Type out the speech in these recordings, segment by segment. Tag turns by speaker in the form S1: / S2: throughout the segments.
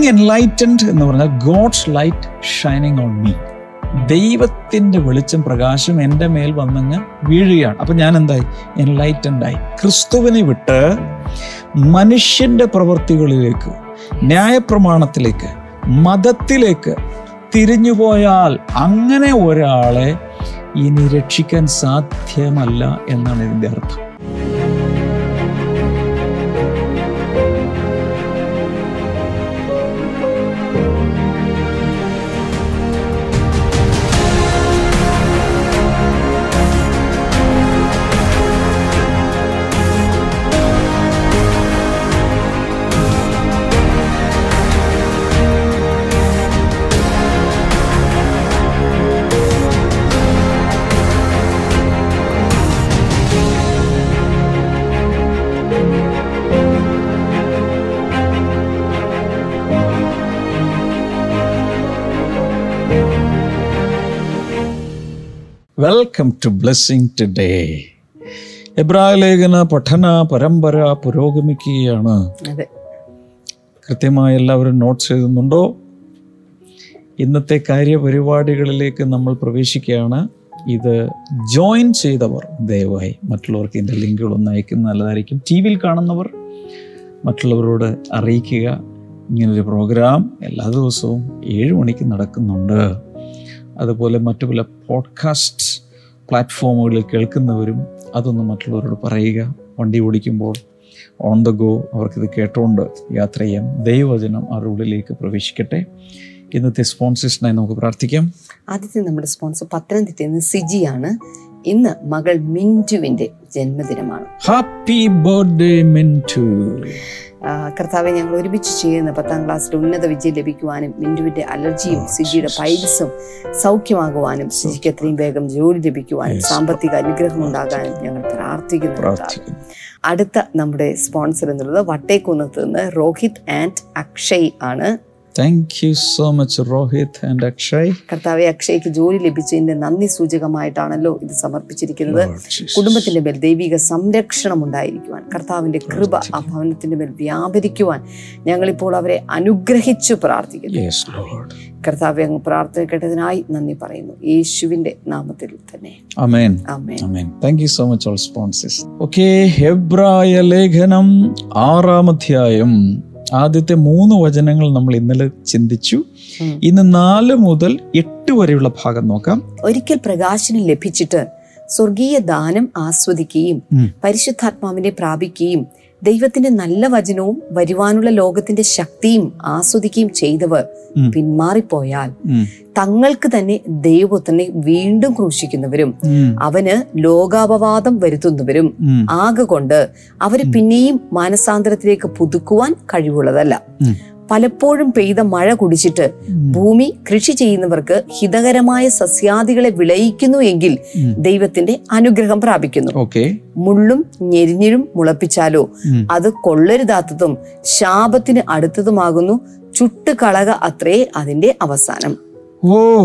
S1: Being enlightened എന്ന് പറഞ്ഞാൽ God's light shining on me ദൈവത്തിന്റെ വെളിച്ചം പ്രകാശം എന്റെ മേൽ വന്നങ്ങ് വീഴുകയാണ്. അപ്പൊ ഞാൻ എന്തായി എൻലൈറ്റൻഡ് ആയി. ക്രിസ്തുവിനെ വിട്ട് മനുഷ്യന്റെ പ്രവൃത്തികളിലേക്ക് ന്യായപ്രമാണത്തിലേക്ക് മതത്തിലേക്ക് തിരിഞ്ഞുപോയാൽ അങ്ങനെ ഒരാളെ ഇനി രക്ഷിക്കാൻ സാധ്യമല്ല എന്നാണ് ഇതിന്റെ അർത്ഥം. വെൽക്കം ടു ബ്ലെസ്സിങ് ടുഡേ ലേഖന പഠന പരമ്പര പുരോഗമിക്കുകയാണ്. കൃത്യമായി എല്ലാവരും നോട്ട്സ് എഴുതുന്നുണ്ടോ? ഇന്നത്തെ കാര്യപരിപാടികളിലേക്ക് നമ്മൾ പ്രവേശിക്കുകയാണ്. ഇത് ജോയിൻ ചെയ്തവർ ദയവായി മറ്റുള്ളവർക്ക് ഇതിന്റെ ലിങ്കുകളൊന്ന് അയക്കുന്ന നല്ലതായിരിക്കും. ടി വിയിൽ കാണുന്നവർ മറ്റുള്ളവരോട് അറിയിക്കുക. ഇങ്ങനൊരു പ്രോഗ്രാം എല്ലാ ദിവസവും ഏഴ് മണിക്ക് നടക്കുന്നുണ്ട്. അതുപോലെ മറ്റു പല പോഡ്കാസ്റ്റ് പ്ലാറ്റ്ഫോമുകളിൽ കേൾക്കുന്നവരും അതൊന്ന് മറ്റുള്ളവരോട് പറയുക. വണ്ടി ഓടിക്കുമ്പോൾ ഓൺ ദ ഗോ അവർക്കിത് കേട്ടുകൊണ്ട് യാത്ര ചെയ്യാം. ദൈവവചനം അവരുടെ ഉള്ളിലേക്ക് പ്രവേശിക്കട്ടെ. ഇന്നത്തെ സ്പോൺസേഴ്സിനായി നമുക്ക് പ്രാർത്ഥിക്കാം.
S2: ആദ്യത്തെ നമ്മുടെ സ്പോൺസർ പത്തനംതിട്ടയിൽ നിന്ന് സിജിയാണ്. ഇന്ന് മകൾ മിന്റുവിന്റെ ജന്മദിനമാണ്.
S1: ഹാപ്പി ബർത്ത്ഡേ
S2: മിന്റു കർത്താവെ ഞങ്ങൾ ഒരുമിച്ച് ചെയ്യുന്ന പത്താം ക്ലാസ്സിൽ ഉന്നത വിജയം ലഭിക്കുവാനും മിന്റുവിന്റെ അലർജിയും സിജിയുടെ പൈൽസും സൗഖ്യമാകുവാനും സിജിക്ക് എത്രയും വേഗം ജോലി ലഭിക്കുവാനും സാമ്പത്തിക അനുഗ്രഹം ഉണ്ടാകാനും ഞങ്ങൾ പ്രാർത്ഥിക്കുന്നു
S1: പ്രാർത്ഥിക്കുന്നു.
S2: അടുത്ത നമ്മുടെ സ്പോൺസർ എന്നുള്ളത് വട്ടേക്കുന്നത്ത് നിന്ന് രോഹിത് ആൻഡ് അക്ഷയ് ആണ്.
S1: Thank you so much Rohit and Akshay
S2: കർത്താവെ അക്ഷയ്ക്ക് ജോലി ലഭിച്ചതിന്റെ നന്ദി സൂചകമായിട്ടാണല്ലോ ഇത് സമർപ്പിച്ചിരിക്കുന്നത്. കുടുംബത്തിന്റെ മേൽ ദൈവിക സംരക്ഷണം ഉണ്ടായിരിക്കുവാൻ കർത്താവിന്റെ കൃപ ആ ഭവനത്തിന്റെ മേൽ വ്യാപരിക്കുവാൻ ഞങ്ങളിപ്പോൾ അവരെ അനുഗ്രഹിച്ചു പ്രാർത്ഥിക്കുന്നു. കർത്താവെ അങ്ങ് പ്രാർത്ഥന കേട്ടതിനായി നന്ദി പറയുന്നു. യേശുവിന്റെ നാമത്തിൽ തന്നെ.
S1: Amen.
S2: Amen
S1: Amen. Thank you so much, all okay ഹെബ്രായ ലേഖനം ആറാം അധ്യായം ആദ്യത്തെ മൂന്ന് വചനങ്ങൾ നമ്മൾ ഇന്നലെ ചിന്തിച്ചു. ഇന്ന് നാല് മുതൽ എട്ട് വരെയുള്ള ഭാഗം നോക്കാം
S2: ഒരിക്കൽ പ്രകാശനം ലഭിച്ചിട്ട് സ്വർഗീയ ദാനം ആസ്വദിക്കുകയും പരിശുദ്ധാത്മാവിനെ പ്രാപിക്കുകയും ദൈവത്തിന്റെ നല്ല വചനവും വരുവാനുള്ള ലോകത്തിന്റെ ശക്തിയും ആസ്വദിക്കുകയും ചെയ്തവർ. പിന്മാറിപ്പോയാൽ. തങ്ങൾക്ക് തന്നെ ദൈവത്തിനെ വീണ്ടും ക്രൂശിക്കുന്നവരും. അവന് ലോകാപവാദം വരുത്തുന്നവരും
S1: ആകെ
S2: കൊണ്ട് അവർ പിന്നെയും മാനസാന്തരത്തിലേക്ക് പുതുക്കുവാൻ കഴിവുള്ളതല്ല. പലപ്പോഴും പെയ്ത മഴ കുടിച്ചിട്ട് ഭൂമി കൃഷി ചെയ്യുന്നവർക്ക് ഹിതകരമായ സസ്യാദികളെ വിളയിക്കുന്നു എങ്കിൽ ദൈവത്തിന്റെ അനുഗ്രഹം പ്രാപിക്കുന്നു. മുള്ളും ഞെരിഞ്ഞിഴും മുളപ്പിച്ചാലോ. അത് കൊള്ളരുതാത്തതും ശാപത്തിന് അടുത്തതുമാകുന്നു. ചുട്ടുകളക അത്രേ അതിന്റെ അവസാനം.
S1: ഓ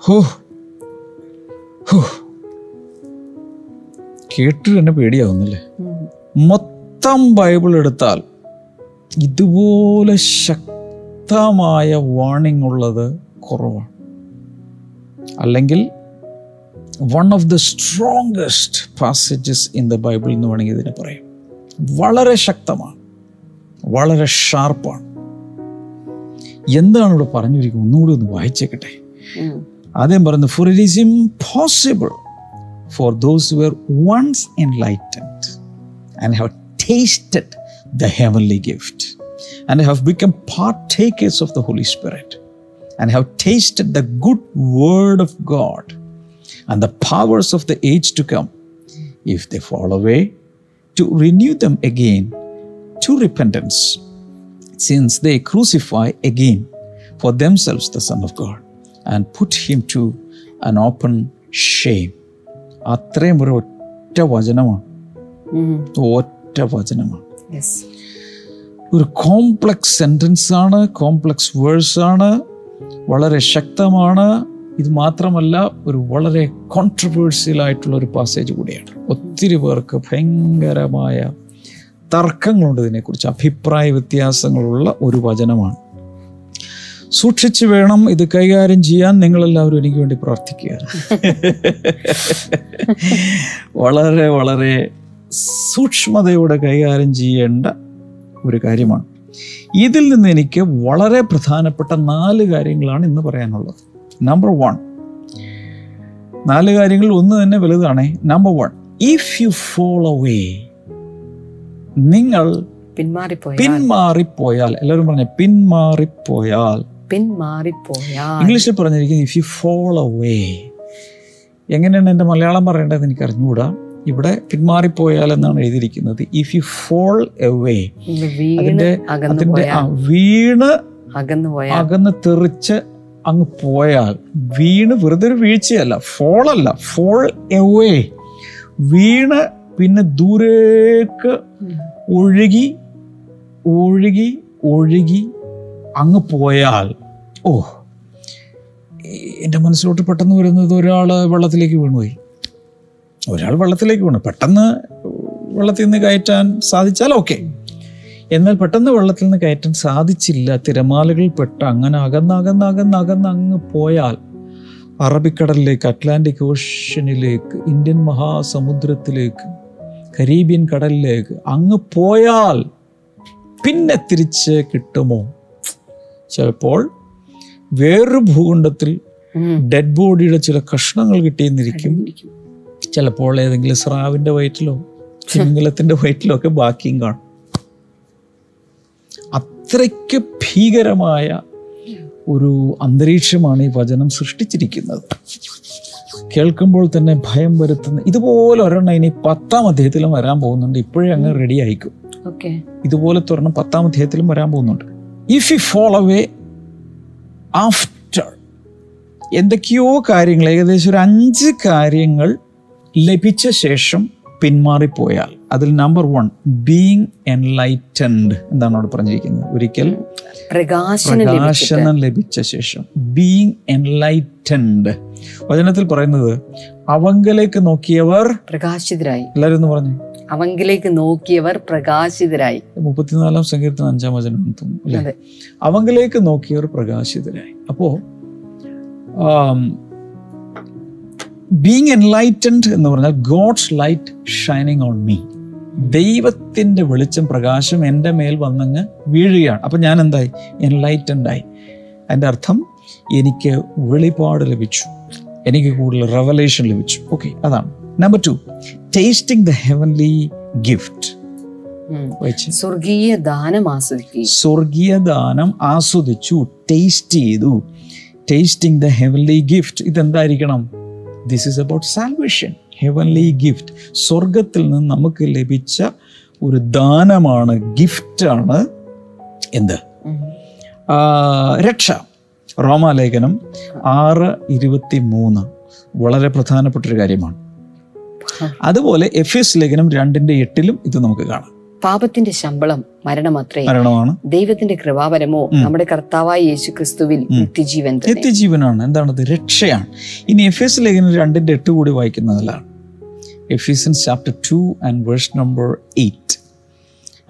S1: ഹോ ഹോ. കേട്ട് തന്നെ പേടിയാവുന്നല്ലേ? മൊത്തം ബൈബിൾ എടുത്താൽ ഇതുപോലെ ശക്തമായ വാണിംഗ് ഉള്ളത് കുറവാണ് അല്ലെങ്കിൽ one of the strongest passages in the Bible എന്ന് വേണമെങ്കിൽ ഇതിനെ പറയാം. വളരെ ശക്തമാണ്. വളരെ ഷാർപ്പാണ് എന്താണ് ഇവിടെ പറഞ്ഞിരിക്കുന്നത് ഒന്നുകൂടി ഒന്ന് വായിച്ചേക്കട്ടെ
S2: ഉം.
S1: ആദ്യം പറയുന്നത് for it is impossible for those were once enlightened and have tasted the heavenly gift and have become partakers of the Holy Spirit and have tasted the good word of God and the powers of the age to come if they fall away to renew them again to repentance since they crucify again for themselves the Son of God and put him to an open shame. അത്രയും ഒരു ഒറ്റ വചനമാണ്
S2: ഉം.
S1: ഒറ്റ വചനമാണ്
S2: Yes.
S1: ഒരു complex sentence ആണ് complex verse ആണ് വളരെ ശക്തമാണ് ഇത് മാത്രമല്ല ഒരു വളരെ കോൺട്രവേഴ്സ്യൽ ആയിട്ടുള്ള ഒരു പാസേജ് കൂടിയാണ് ഒത്തിരി പേർക്ക് ഭയങ്കരമായ തർക്കങ്ങളുണ്ട് ഇതിനെക്കുറിച്ച്. അഭിപ്രായ വ്യത്യാസങ്ങളുള്ള ഒരു വചനമാണ്. സൂക്ഷിച്ചു വേണം ഇത് കൈകാര്യം ചെയ്യാൻ നിങ്ങളെല്ലാവരും എനിക്ക് വേണ്ടി പ്രാർത്ഥിക്കുക. വളരെ വളരെ സൂക്ഷ്മതയോടെ കൈകാര്യം ചെയ്യേണ്ട ഒരു കാര്യമാണ്. ഇതിൽ നിന്ന് എനിക്ക് വളരെ പ്രധാനപ്പെട്ട നാല് കാര്യങ്ങളാണ് ഇന്ന് പറയാനുള്ളത്. നമ്പർ വൺ നാല് കാര്യങ്ങൾ ഒന്ന് തന്നെ വലുതാണേ. Number one if you fall away നിങ്ങൾ
S2: പിന്മാറിപ്പോയാൽ.
S1: പിന്മാറിപ്പോയാൽ. എല്ലാവരും പറഞ്ഞ പിന്മാറിപ്പോയാൽ.
S2: പിന്മാറിപ്പോയാൽ.
S1: ഇംഗ്ലീഷിൽ പറഞ്ഞിരിക്കുന്നത് ഇഫ് യു ഫോളോ വേ എങ്ങനെയാണ് എന്റെ മലയാളം പറയേണ്ടത് എനിക്ക് അറിഞ്ഞുകൂടാ. ഇവിടെ പിന്മാറിപ്പോയാൽ എന്നാണ് എഴുതിയിരിക്കുന്നത്. ഇഫ് യു ഫോൾ എവേ അതിന്റെ വീണ്
S2: അകന്ന്
S1: തെറിച്ച് അങ്ങ് പോയാൽ. വീണ് വെറുതെ ഒരു വീഴ്ചയല്ല ഫോൾ അല്ല ഫോൾ എവേ വീണ് പിന്നെ ദൂരേക്ക് ഒഴുകി ഒഴുകി ഒഴുകി അങ്ങ് പോയാൽ ഓ എന്റെ മനസ്സിലോട്ട് പെട്ടെന്ന് വരുന്നത് ഒരാൾ വെള്ളത്തിലേക്ക് വീണുപോയി. ഒരാൾ വെള്ളത്തിലേക്ക് വീണു. പെട്ടെന്ന് വെള്ളത്തിൽ നിന്ന് കയറ്റാൻ സാധിച്ചാൽ ഓക്കെ. എന്നാൽ പെട്ടെന്ന് വെള്ളത്തിൽ നിന്ന് കയറ്റാൻ സാധിച്ചില്ല. തിരമാലകൾ പെട്ട് അങ്ങനെ അകന്ന് അകന്ന് അകന്ന് അകന്ന് അങ്ങ് പോയാൽ അറബിക്കടലിലേക്ക് അറ്റ്ലാന്റിക് ഓഷ്യനിലേക്ക് ഇന്ത്യൻ മഹാസമുദ്രത്തിലേക്ക് കരീബിയൻ കടലിലേക്ക് അങ്ങ് പോയാൽ പിന്നെ തിരിച്ച് കിട്ടുമോ? ചിലപ്പോൾ വേറൊരു ഭൂഖണ്ഡത്തിൽ. ഡെഡ് ബോഡിയുടെ ചില കഷ്ണങ്ങൾ കിട്ടിയെന്നിരിക്കും. ചിലപ്പോൾ ഏതെങ്കിലും സ്രാവിന്റെ വയറ്റിലോ ചിങ്കലത്തിന്റെ വയറ്റിലോ ഒക്കെ ബാക്കിയും കാണും. അത്രയ്ക്ക് ഭീകരമായ ഒരു അന്തരീക്ഷമാണ് ഈ വചനം സൃഷ്ടിച്ചിരിക്കുന്നത്. കേൾക്കുമ്പോൾ തന്നെ ഭയം വരുത്തുന്ന ഇതുപോലെ ഒരെണ്ണം ഇനി പത്താം അധ്യായത്തിലും വരാൻ പോകുന്നുണ്ട്. ഇപ്പോഴേ അങ്ങ് റെഡി ആയിക്കും. ഇതുപോലെ തുറന്ന് പത്താം അധ്യായത്തിലും വരാൻ പോകുന്നുണ്ട്. If you fall away after എന്തൊക്കെയോ കാര്യങ്ങൾ ഏകദേശം ഒരു അഞ്ച് കാര്യങ്ങൾ ലഭിച്ച ശേഷം പിന്മാറിപ്പോയാൽ അതിൽ നമ്പർ വൺ ബീങ് എൻലൈറ്റൻഡ് എന്താണ് അവിടെ പറഞ്ഞിരിക്കുന്നത്. ഒരിക്കൽ
S2: പ്രകാശനം
S1: പ്രകാശനം ലഭിച്ച ശേഷം ബീങ് എൻലൈറ്റൻഡ് വചനത്തിൽ പറയുന്നത് അവങ്കലേക്ക് നോക്കിയവർ
S2: പ്രകാശിതരായി.
S1: എല്ലാവരും ഒന്ന് പറഞ്ഞു.
S2: അവങ്കിലേക്ക് നോക്കിയവർ പ്രകാശിതരായി.
S1: മുപ്പത്തിനാലാം സങ്കീർത്തനം അഞ്ചാം വചനം തോന്നുന്നു അല്ലേ? അവങ്കിലേക്ക് നോക്കിയവർ പ്രകാശിതരായി. അപ്പോ ബീങ് എൻലൈറ്റൻഡ് എന്ന് പറഞ്ഞാൽ God's light shining on me ദൈവത്തിന്റെ വെളിച്ചം പ്രകാശം എന്റെ മേൽ വന്നങ്ങ് വീഴുകയാണ്. അപ്പൊ ഞാൻ എന്തായി? എൻലൈറ്റൻഡായി അതിന്റെ അർത്ഥം എനിക്ക് വെളിപാട് ലഭിച്ചു. എനിക്ക് കൂടുതൽ റെവലേഷൻ ലഭിച്ചു. ഓക്കെ അതാണ്. Number two tasting the heavenly gift
S2: സ്വർഗീയ ദാനം ആസ്വദിക്കുകയും
S1: സ്വർഗീയ ദാനം ആസ്വദിച്ചു ടേസ്റ്റ് ചെയ്തു. Tasting the heavenly gift ഇതെന്തായിരിക്കണം? This is about salvation heavenly gift സ്വർഗത്തിൽ നിന്ന് നമുക്ക് ലഭിച്ച ഒരു ദാനമാണ് ഗിഫ്റ്റാണ് എന്ത്? രക്ഷ. റോമാലേഖനം ആറ് ഇരുപത്തി മൂന്ന് വളരെ പ്രധാനപ്പെട്ട ഒരു കാര്യമാണ്. അതുപോലെ എഫ് എസ് ലേഖനം രണ്ടിന്റെ എട്ടിലും ഇത് നമുക്ക് കാണാം.
S2: പാപത്തിന്റെ ശമ്പളം മരണമത്രേ.
S1: മരണമാണ്.
S2: ദൈവത്തിന്റെ കൃപാവരമോ നമ്മുടെ കർത്താവായ യേശു ക്രിസ്തുവിൽ നിത്യജീവൻ
S1: നിത്യജീവനാണ്. എന്താണത് രക്ഷയാണ്. ഇനി എഫ് എസ് ലേഖനം രണ്ടിന്റെ എട്ട് കൂടി വായിക്കുന്നതിലാണ്. Ephesians chapter two and verse number eight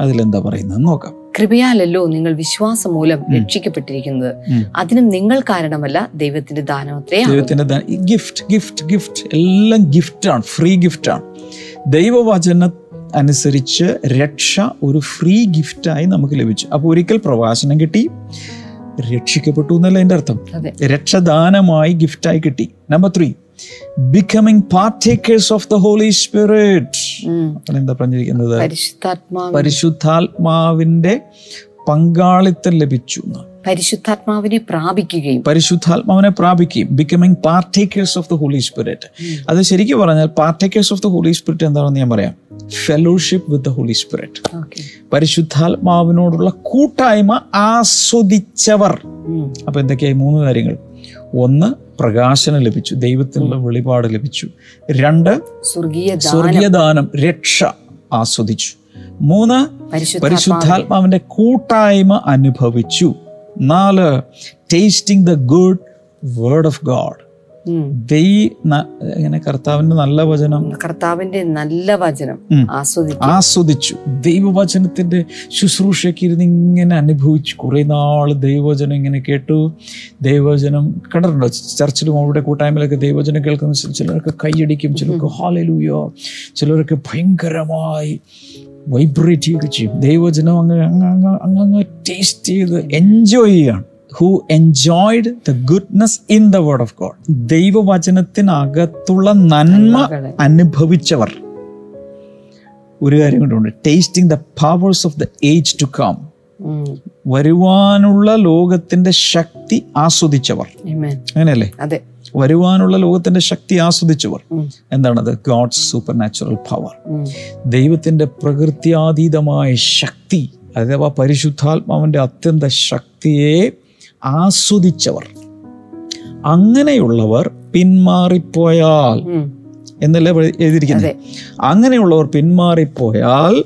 S1: അതിലെന്താ പറയുന്നത്? നോക്കാം.
S2: കൃപയാലല്ലോ നിങ്ങൾ വിശ്വാസം മൂലം രക്ഷിക്കപ്പെട്ടിരിക്കുന്നത്. അതിനും നിങ്ങൾ കാരണമല്ല ദൈവത്തിന്റെ ദാനമത്രേ ആകുന്നു.
S1: ദൈവത്തിന്റെ ഗിഫ്റ്റ് ഗിഫ്റ്റ് ഗിഫ്റ്റ് എല്ലാം ഗിഫ്റ്റാണ് ഫ്രീ ഗിഫ്റ്റാണ് ദൈവവചന അനുസരിച്ച് രക്ഷ ഒരു ഫ്രീ ഗിഫ്റ്റായി നമുക്ക് ലഭിച്ചു. അപ്പോൾ ഒരിക്കൽ പ്രവാസനം കിട്ടി രക്ഷിക്കപ്പെട്ടു എന്നല്ല എന്റെ അർത്ഥം. രക്ഷദാനമായി ഗിഫ്റ്റായി കിട്ടി. Number three becoming partakers of the Holy Spirit. എന്താ പറഞ്ഞിരിക്കുന്നത്?
S2: പരിശുദ്ധാത്മാവ്
S1: പരിശുദ്ധാത്മാവിന്റെ പങ്കാളിത്തം ലഭിച്ചു
S2: പരിശുദ്ധാത്മാവിനെ പ്രാപിക്കുകയും.
S1: പരിശുദ്ധാത്മാവിനെ പ്രാപിക്കുകയും becoming partakers of the Holy Spirit അത് ശരിക്കും പറഞ്ഞാൽ partakers of the Holy Spirit എന്താണെന്ന് ഞാൻ പറയാം? Fellowship with the Holy Spirit പരിശുദ്ധാത്മാവിനോടുള്ള കൂട്ടായ്മ ആസ്വദിച്ചവർ. അപ്പൊ എന്തൊക്കെയായി? മൂന്ന് കാര്യങ്ങൾ. ഒന്ന് പ്രകാശനം ലഭിച്ചു ദൈവത്തിനുള്ള വെളിപാട് ലഭിച്ചു. രണ്ട്
S2: സ്വർഗീയ ദാനം.
S1: സ്വർഗീയദാനം രക്ഷ ആസ്വദിച്ചു. മൂന്ന്
S2: പരിശുദ്ധാത്മാവ്
S1: പരിശുദ്ധാത്മാവിന്റെ കൂട്ടായ്മ അനുഭവിച്ചു. നാല് tasting the good word of God. ദൈ ഇങ്ങനെ കർത്താവിന്റെ നല്ല വചനം.
S2: കർത്താവിന്റെ നല്ല വചനം ആസ്വദിച്ചു.
S1: ആസ്വദിച്ചു. ദൈവവചനത്തിന്റെ ശുശ്രൂഷയ്ക്ക് ഇരുന്ന് ഇങ്ങനെ അനുഭവിച്ചു. കുറെ നാൾ ദൈവവചനം ഇങ്ങനെ കേട്ടു. ദൈവവചനം കണ്ടിട്ടുണ്ടോ? ചർച്ചിലും അവരുടെ കൂട്ടായ്മയിലൊക്കെ ദൈവവചനം കേൾക്കുന്ന ചിലർക്ക് കൈയടിക്കും ചിലർക്ക് ഹാലലൂയോ ചിലർക്ക് ഭയങ്കരമായി വൈബ്രേറ്റ് ചെയ്യുകയൊക്കെ ചെയ്യും. ദൈവവചനം അങ്ങ് അങ്ങ് അങ്ങ് ടേസ്റ്റ് ചെയ്ത് എൻജോയ് ചെയ്യാണ് who enjoyed the goodness in the word of God ദൈവവചനത്തിനകത്തുള്ള നന്മ. അനുഭവിച്ചവർ ഒരു കാര്യം കൊണ്ടുണ്ട് tasting the powers of the age to come. വരുവാനുള്ള ലോകത്തിന്റെ ശക്തി ആസ്വദിച്ചവർ. അങ്ങനെയല്ലേ
S2: അതെ
S1: വരുവാനുള്ള ലോകത്തിന്റെ ശക്തി ആസ്വദിച്ചവർ. എന്താണത് ഗോഡ്സ് സൂപ്പർ നാച്ചുറൽ പവർ. ദൈവത്തിന്റെ പ്രകൃത്യാതീതമായ ശക്തി അഥവാ പരിശുദ്ധാത്മാവിന്റെ അത്യന്ത ശക്തിയെ ആസ്വദിച്ചവർ. അങ്ങനെയുള്ളവർ പിന്മാറിപ്പോയാൽ. എന്നല്ലേ എഴുതിയിരിക്കുന്നത്? അങ്ങനെയുള്ളവർ പിന്മാറിപ്പോയാൽ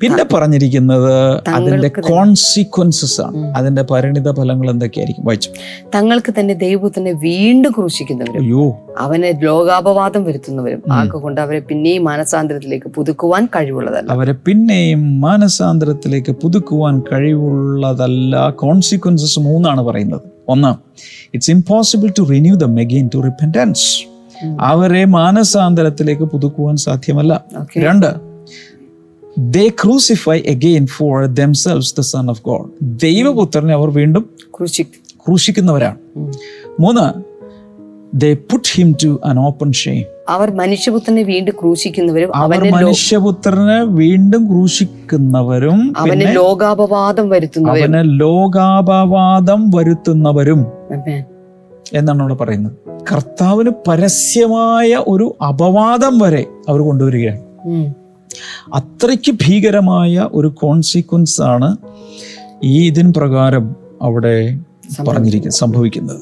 S1: പിന്നെ പറഞ്ഞിരിക്കുന്നത് അതിന്റെ കോൺസിക്വൻസസ് ആണ്. അതിന്റെ പരിണിത ഫലങ്ങൾ എന്തൊക്കെയായിരിക്കും? വായിച്ചു.
S2: തങ്ങൾക്ക് തന്നെ ദൈവത്തിനെ വീണ്ടും ക്രൂശിക്കുന്നവരും
S1: അയ്യോ.
S2: അവനെ ലോകാപവാദം വരുത്തുന്നവരും കൊണ്ട് അവരെ പിന്നെയും മാനസാന്തരത്തിലേക്ക് പുതുക്കുവാൻ കഴിവുള്ളതല്ല.
S1: അവരെ പിന്നെയും മാനസാന്തരത്തിലേക്ക് പുതുക്കുവാൻ കഴിവുള്ളതല്ല. കോൺസിക്വൻസസ് മൂന്നാണ് പറയുന്നത്. ഒന്ന് it's impossible to renew them again to
S2: repentance
S1: അവരെ മാനസാന്തരത്തിലേക്ക് പുതുക്കുവാൻ സാധ്യമല്ല. രണ്ട് they crucify again for themselves the Son of God ദൈവപുത്രനെ അവർ വീണ്ടും
S2: ക്രൂശി
S1: ക്രൂശിക്കുന്നവരാണ്. മൂന്ന് they put him to an open shame
S2: അവർ മനുഷ്യപുത്രനെ വീണ്ടും ക്രൂശിക്കുന്നവരും
S1: അവർ മനുഷ്യപുത്രനെ വീണ്ടും ക്രൂശിക്കുന്നവരും
S2: അവന് ലോകാപവാദം വരുത്തുന്നവരും.
S1: അവന് ലോകാപവാദം വരുത്തുന്നവരും. എന്നാണ് അവിടെ പറയുന്നത്. കർത്താവിന് പരസ്യമായ ഒരു അപവാദം വരെ അവർ കൊണ്ടുവരികയാണ്. അത്രയ്ക്ക് ഭീകരമായ ഒരു കോൺസിക്വൻസ് ആണ് ഈ ഇതിന് പ്രകാരം അവിടെ പറഞ്ഞിരിക്കുന്നത് സംഭവിക്കുന്നത്.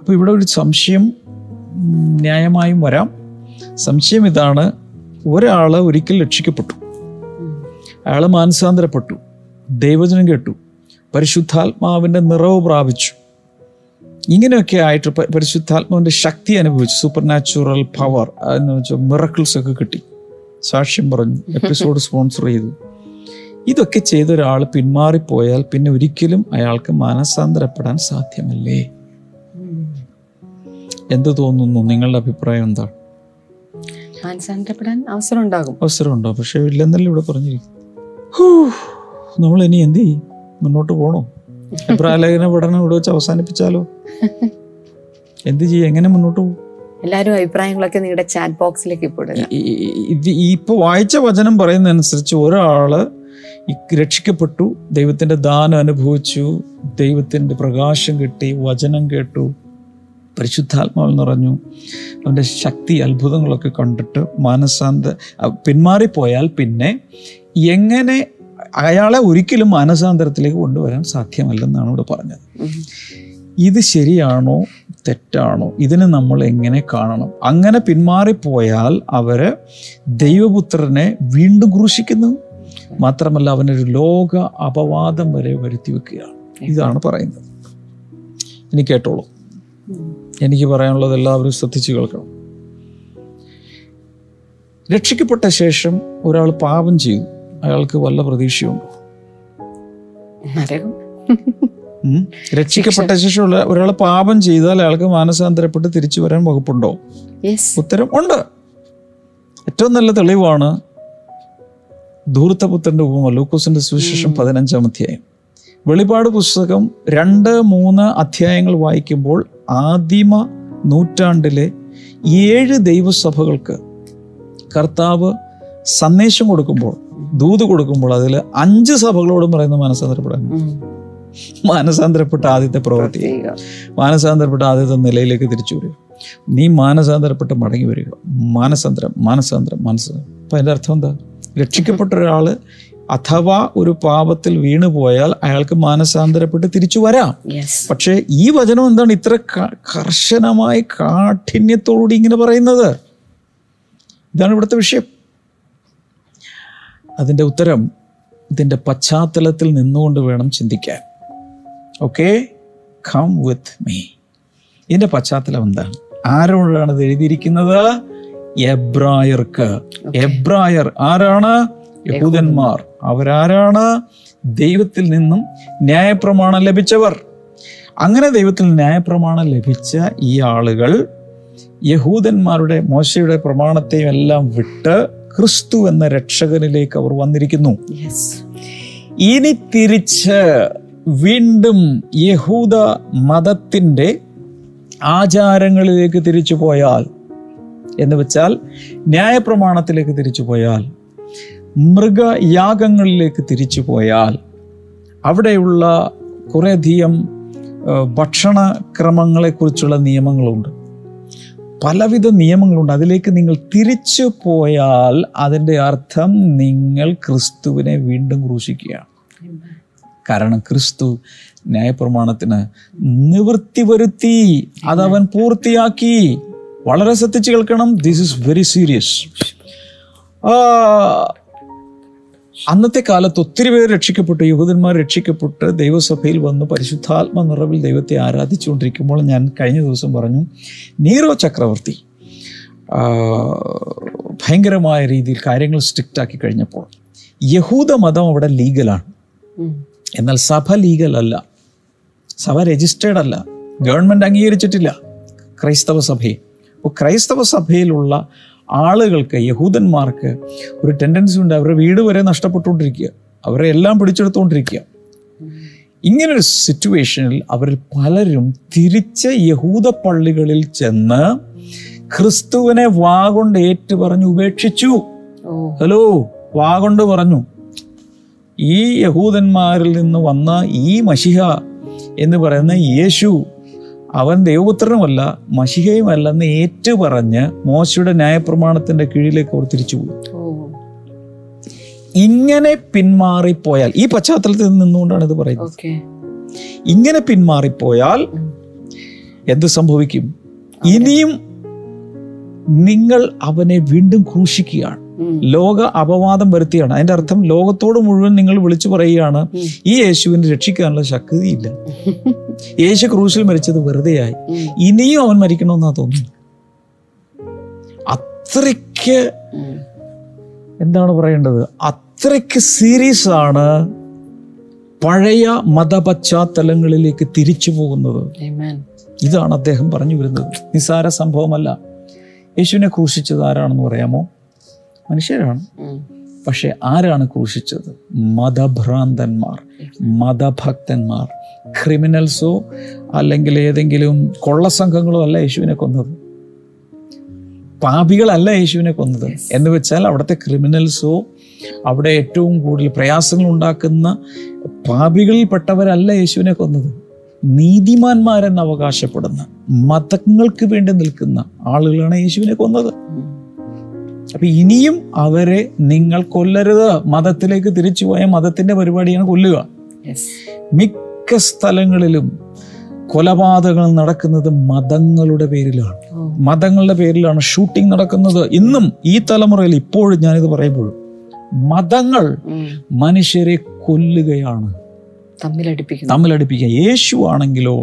S1: അപ്പോൾ ഇവിടെ ഒരു സംശയം ന്യായമായും വരാം. സംശയം ഇതാണ് ഒരാൾ ഒരിക്കൽ രക്ഷിക്കപ്പെട്ടു. അയാൾ മാനസാന്തരപ്പെട്ടു. ദൈവജനം കേട്ടു. പരിശുദ്ധാത്മാവിന്റെ നിറവ് പ്രാപിച്ചു. ഇങ്ങനെയൊക്കെ ആയിട്ട് പരിശുദ്ധാത്മാവിന്റെ ശക്തി അനുഭവിച്ചു. സൂപ്പർ നാച്ചുറൽ പവർ എന്ന് വെച്ചാൽ മിറക്കിൾസ് ഒക്കെ കിട്ടി. സാക്ഷ്യം പറഞ്ഞു എപ്പിസോഡ് സ്പോൺസർ ചെയ്തു. ഇതൊക്കെ ചെയ്ത ഒരാൾ പിന്മാറിപ്പോയാൽ പിന്നെ ഒരിക്കലും അയാൾക്ക് മാനസാന്തരപ്പെടാൻ സാധ്യമല്ലേ.
S2: എന്ത്
S1: തോന്നുന്നു? നിങ്ങളുടെ അഭിപ്രായം എന്താണ്
S2: മാനസാന്തരപ്പെടാൻ അവസരം ഉണ്ടാകും അവസരം
S1: അവസരമുണ്ടോ? പക്ഷെ ഇല്ലെന്നല്ലേ ഇവിടെ പറഞ്ഞിരിക്കും നമ്മൾ ഇനി എന്ത് ചെയ്യും? മുന്നോട്ട് പോണോ? അഭിപ്രായലേഖന പഠനം ഇവിടെ വെച്ച് അവസാനിപ്പിച്ചാലോ? എന്ത് ചെയ്യും? എങ്ങനെ മുന്നോട്ട് പോകും?
S2: എല്ലാവരും അഭിപ്രായങ്ങളൊക്കെ നിങ്ങളുടെ ചാറ്റ് ബോക്സിലേക്ക് ഇപ്പോൾ
S1: ഈ- ഈ- ഇപ്പൊ വായിച്ച വചനം പറയുന്നതനുസരിച്ച് ഒരാൾ രക്ഷിക്കപ്പെട്ടു ദൈവത്തിന്റെ ദാനം അനുഭവിച്ചു ദൈവത്തിന്റെ പ്രകാശം കിട്ടി വചനം കേട്ടു പരിശുദ്ധാത്മാവിൽ നിറഞ്ഞു അവന്റെ ശക്തി അത്ഭുതങ്ങളൊക്കെ കണ്ടിട്ട് മാനസാന്ത പിന്മാറിപ്പോയാൽ പിന്നെ എങ്ങനെ അയാളെ ഒരിക്കലും മാനസാന്തരത്തിലേക്ക് കൊണ്ടുവരാൻ സാധ്യമല്ലെന്നാണ് ഇവിടെ പറഞ്ഞത്. ഇത് ശരിയാണോ? തെറ്റാണോ? ഇതിനെ നമ്മൾ എങ്ങനെ കാണണം? അങ്ങനെ പിന്മാറിപ്പോയാൽ അവർ ദൈവപുത്രനെ വീണ്ടും ക്രൂശിക്കുന്നു. മാത്രമല്ല അവനൊരു ലോക അപവാദം വരെ വരുത്തി വെക്കുകയാണ് ഇതാണ് പറയുന്നത്. ഇനി കേട്ടോളൂ. എനിക്ക് പറയാനുള്ളത് എല്ലാവരും ശ്രദ്ധിച്ചു കേൾക്കണം. രക്ഷിക്കപ്പെട്ട ശേഷം ഒരാൾ പാപം ചെയ്തു. അയാൾക്ക് വല്ല പ്രതീക്ഷയുണ്ടോ? രക്ഷിക്കപ്പെട്ട ശേഷമുള്ള ഒരാൾ പാപം ചെയ്താൽ അയാൾക്ക് മാനസാന്തരപ്പെട്ട് തിരിച്ചു വരാൻ വകുപ്പുണ്ടോ? ഉത്തരം ഉണ്ട് ഏറ്റവും നല്ല തെളിവാണ് ധൂർത്തപുത്രന്റെ ഉപമ ലൂക്കോസിന്റെ സുവിശേഷം പതിനഞ്ചാം അധ്യായം വെളിപാട് പുസ്തകം രണ്ട് മൂന്ന് അധ്യായങ്ങൾ വായിക്കുമ്പോൾ ആദിമ നൂറ്റാണ്ടിലെ ഏഴ് ദൈവസഭകൾക്ക് കർത്താവ് സന്ദേശം കൊടുക്കുമ്പോൾ ദൂത് കൊടുക്കുമ്പോൾ അതിൽ അഞ്ച് സഭകളോടും പറയുന്ന മാനസാന്തരപ്പെടാൻ മാനസാന്തരപ്പെട്ട ആദ്യത്തെ പ്രവൃത്തി. മാനസാന്തരപ്പെട്ട ആദ്യത്തെ നിലയിലേക്ക് തിരിച്ചു വരിക. നീ മാനസാന്തരപ്പെട്ട് മടങ്ങി വരിക. മാനസാന്തരം മാനസാന്തരം മാനസാന്തരം. അപ്പം അതിന്റെ അർത്ഥം എന്താ? രക്ഷിക്കപ്പെട്ട ഒരാൾ അഥവാ ഒരു പാപത്തിൽ വീണു പോയാൽ അയാൾക്ക് മാനസാന്തരപ്പെട്ട് തിരിച്ചു വരാം. പക്ഷേ ഈ വചനം എന്താണ് ഇത്ര കർശനമായി കാഠിന്യത്തോടുകൂടി ഇങ്ങനെ പറയുന്നത്? ഇതാണ് ഇവിടുത്തെ വിഷയം. അതിന്റെ ഉത്തരം ഇതിന്റെ പശ്ചാത്തലത്തിൽ നിന്നുകൊണ്ട് വേണം ചിന്തിക്കാൻ. ഓക്കെ കം വിത്ത് മീ ഇതിന്റെ പശ്ചാത്തലം എന്താണ്? ആരോടാണ് ഇത് എഴുതിയിരിക്കുന്നത്? എബ്രായർക്ക്. എബ്രായർ ആരാണ്? യഹൂദന്മാർ. അവരാരാണ്? ദൈവത്തിൽ നിന്നും ന്യായപ്രമാണം ലഭിച്ചവർ. അങ്ങനെ ദൈവത്തിൽ ന്യായപ്രമാണം ലഭിച്ച ഈ ആളുകൾ യഹൂദന്മാരുടെ മോശയുടെ പ്രമാണത്തെയും എല്ലാം വിട്ട് ക്രിസ്തു എന്ന രക്ഷകനിലേക്ക് അവർ വന്നിരിക്കുന്നു. ഇനി തിരിച്ച് വീണ്ടും യഹൂദ മതത്തിന്റെ ആചാരങ്ങളിലേക്ക് തിരിച്ചു പോയാൽ എന്ന് വെച്ചാൽ ന്യായപ്രമാണത്തിലേക്ക് തിരിച്ചു പോയാൽ മൃഗയാഗങ്ങളിലേക്ക് തിരിച്ചു പോയാൽ അവിടെയുള്ള കുറേയധികം ഭക്ഷണ ക്രമങ്ങളെക്കുറിച്ചുള്ള നിയമങ്ങളുണ്ട്. പലവിധ നിയമങ്ങളുണ്ട്. അതിലേക്ക് നിങ്ങൾ തിരിച്ചു പോയാൽ അതിന്റെ അർത്ഥം നിങ്ങൾ ക്രിസ്തുവിനെ വീണ്ടും ക്രൂശിക്കുകയാണ്. കാരണം ക്രിസ്തു ന്യായപ്രമാണത്തിന് നിവൃത്തി വരുത്തി. അതവൻ പൂർത്തിയാക്കി. വളരെ ശ്രദ്ധിച്ച് കേൾക്കണം. ദിസ് ഇസ് വെരി സീരിയസ് അന്നത്തെ കാലത്ത് ഒത്തിരി പേര് രക്ഷിക്കപ്പെട്ടു. യഹൂദന്മാർ രക്ഷിക്കപ്പെട്ട് ദൈവസഭയിൽ വന്ന്. പരിശുദ്ധാത്മ നിറവിൽ ദൈവത്തെ ആരാധിച്ചുകൊണ്ടിരിക്കുമ്പോൾ ഞാൻ കഴിഞ്ഞ ദിവസം പറഞ്ഞു നീറോ ചക്രവർത്തി. ഭയങ്കരമായ രീതിയിൽ കാര്യങ്ങൾ സ്ട്രിക്റ്റ് ആക്കി കഴിഞ്ഞപ്പോൾ യഹൂദ മതം അവിടെ ലീഗലാണ്. എന്നാൽ സഭ ലീഗൽ അല്ല. സഭ രജിസ്റ്റേർഡ് അല്ല. ഗവൺമെന്റ് അംഗീകരിച്ചിട്ടില്ല ക്രൈസ്തവ സഭയെ. അപ്പോൾ ക്രൈസ്തവ സഭയിലുള്ള ആളുകൾക്ക് യഹൂദന്മാർക്ക് ഒരു ടെൻഡൻസി ഉണ്ട്. അവരുടെ വീട് വരെ നഷ്ടപ്പെട്ടുകൊണ്ടിരിക്കുക. അവരെ എല്ലാം പിടിച്ചെടുത്തുകൊണ്ടിരിക്കുക. ഇങ്ങനൊരു സിറ്റുവേഷനിൽ അവരിൽ പലരും തിരിച്ച് യഹൂദ പള്ളികളിൽ ചെന്ന് ക്രിസ്തുവിനെ വാ കൊണ്ട് ഏറ്റു പറഞ്ഞു ഉപേക്ഷിച്ചു
S2: ഹലോ
S1: ഹലോ വാഗൊണ്ട് പറഞ്ഞു. ഈ യഹൂദന്മാരിൽ നിന്ന് വന്ന ഈ മഷിഹ എന്ന് പറയുന്ന യേശു അവൻ ദൈവപുത്രനുമല്ല മഷിഹയുമല്ലെന്ന് ഏറ്റു പറഞ്ഞ് മോശയുടെ ന്യായപ്രമാണത്തിന്റെ കീഴിലേക്ക് അവർ തിരിച്ചുപോയി ഇങ്ങനെ പിന്മാറിപ്പോയാൽ ഈ പശ്ചാത്തലത്തിൽ നിന്നുകൊണ്ടാണ് ഇത് പറയുന്നത്. ഇങ്ങനെ പിന്മാറിപ്പോയാൽ എന്ത് സംഭവിക്കും? ഇനിയും നിങ്ങൾ അവനെ വീണ്ടും ക്രൂശിക്കുകയാണ്. ലോക അപവാദം വരുത്തിയാണ്. അതിന്റെ അർത്ഥം ലോകത്തോട് മുഴുവൻ നിങ്ങൾ വിളിച്ചു പറയുകയാണ് ഈ യേശുവിനെ രക്ഷിക്കാനുള്ള ശക്തിയില്ല. യേശു ക്രൂശിൽ മരിച്ചത് വെറുതെയായി. ഇനിയും അവൻ മരിക്കണമെന്നാ തോന്നുന്നു അത്രയ്ക്ക് എന്താണ് പറയേണ്ടത്? അത്രയ്ക്ക് സീരിയസ് ആണ് പഴയ മതപശ്ചാത്തലങ്ങളിലേക്ക് തിരിച്ചു പോകുന്നത്. ഇതാണ് അദ്ദേഹം പറഞ്ഞു വരുന്നത്. നിസാര സംഭവമല്ല. യേശുവിനെ ക്രൂശിച്ചത് ആരാണെന്ന് പറയാമോ? മനുഷ്യരാണ്. പക്ഷെ ആരാണ് ക്രൂശിച്ചത്? മതഭ്രാന്തന്മാർ മതഭക്തന്മാർ ക്രിമിനൽസോ അല്ലെങ്കിൽ ഏതെങ്കിലും കൊള്ളസംഘങ്ങളോ അല്ല യേശുവിനെ കൊന്നത്. പാപികളല്ല യേശുവിനെ കൊന്നത്. എന്ന് വെച്ചാൽ അവിടുത്തെ ക്രിമിനൽസോ അവിടെ ഏറ്റവും കൂടുതൽ പ്രയാസങ്ങൾ ഉണ്ടാക്കുന്ന പാപികളിൽപ്പെട്ടവരല്ല യേശുവിനെ കൊന്നത്. നീതിമാന്മാരെന്ന് അവകാശപ്പെടുന്ന മതങ്ങൾക്ക് വേണ്ടി നിൽക്കുന്ന ആളുകളാണ് യേശുവിനെ കൊന്നത്. അപ്പൊ ഇനിയും അവരെ നിങ്ങൾ കൊല്ലരുത്. മതത്തിലേക്ക് തിരിച്ചു പോയ മതത്തിന്റെ പരിപാടിയാണ് കൊല്ലുക. മിക്ക സ്ഥലങ്ങളിലും കൊലപാതകങ്ങൾ നടക്കുന്നത് മതങ്ങളുടെ പേരിലാണ്. മതങ്ങളുടെ പേരിലാണ് ഷൂട്ടിംഗ് നടക്കുന്നത്. ഇന്നും ഈ തലമുറയിൽ ഇപ്പോഴും ഞാനിത് പറയുമ്പോഴും മതങ്ങൾ മനുഷ്യരെ കൊല്ലുകയാണ്. തമ്മിലടിപ്പിക്കുക. യേശു ആണെങ്കിലോ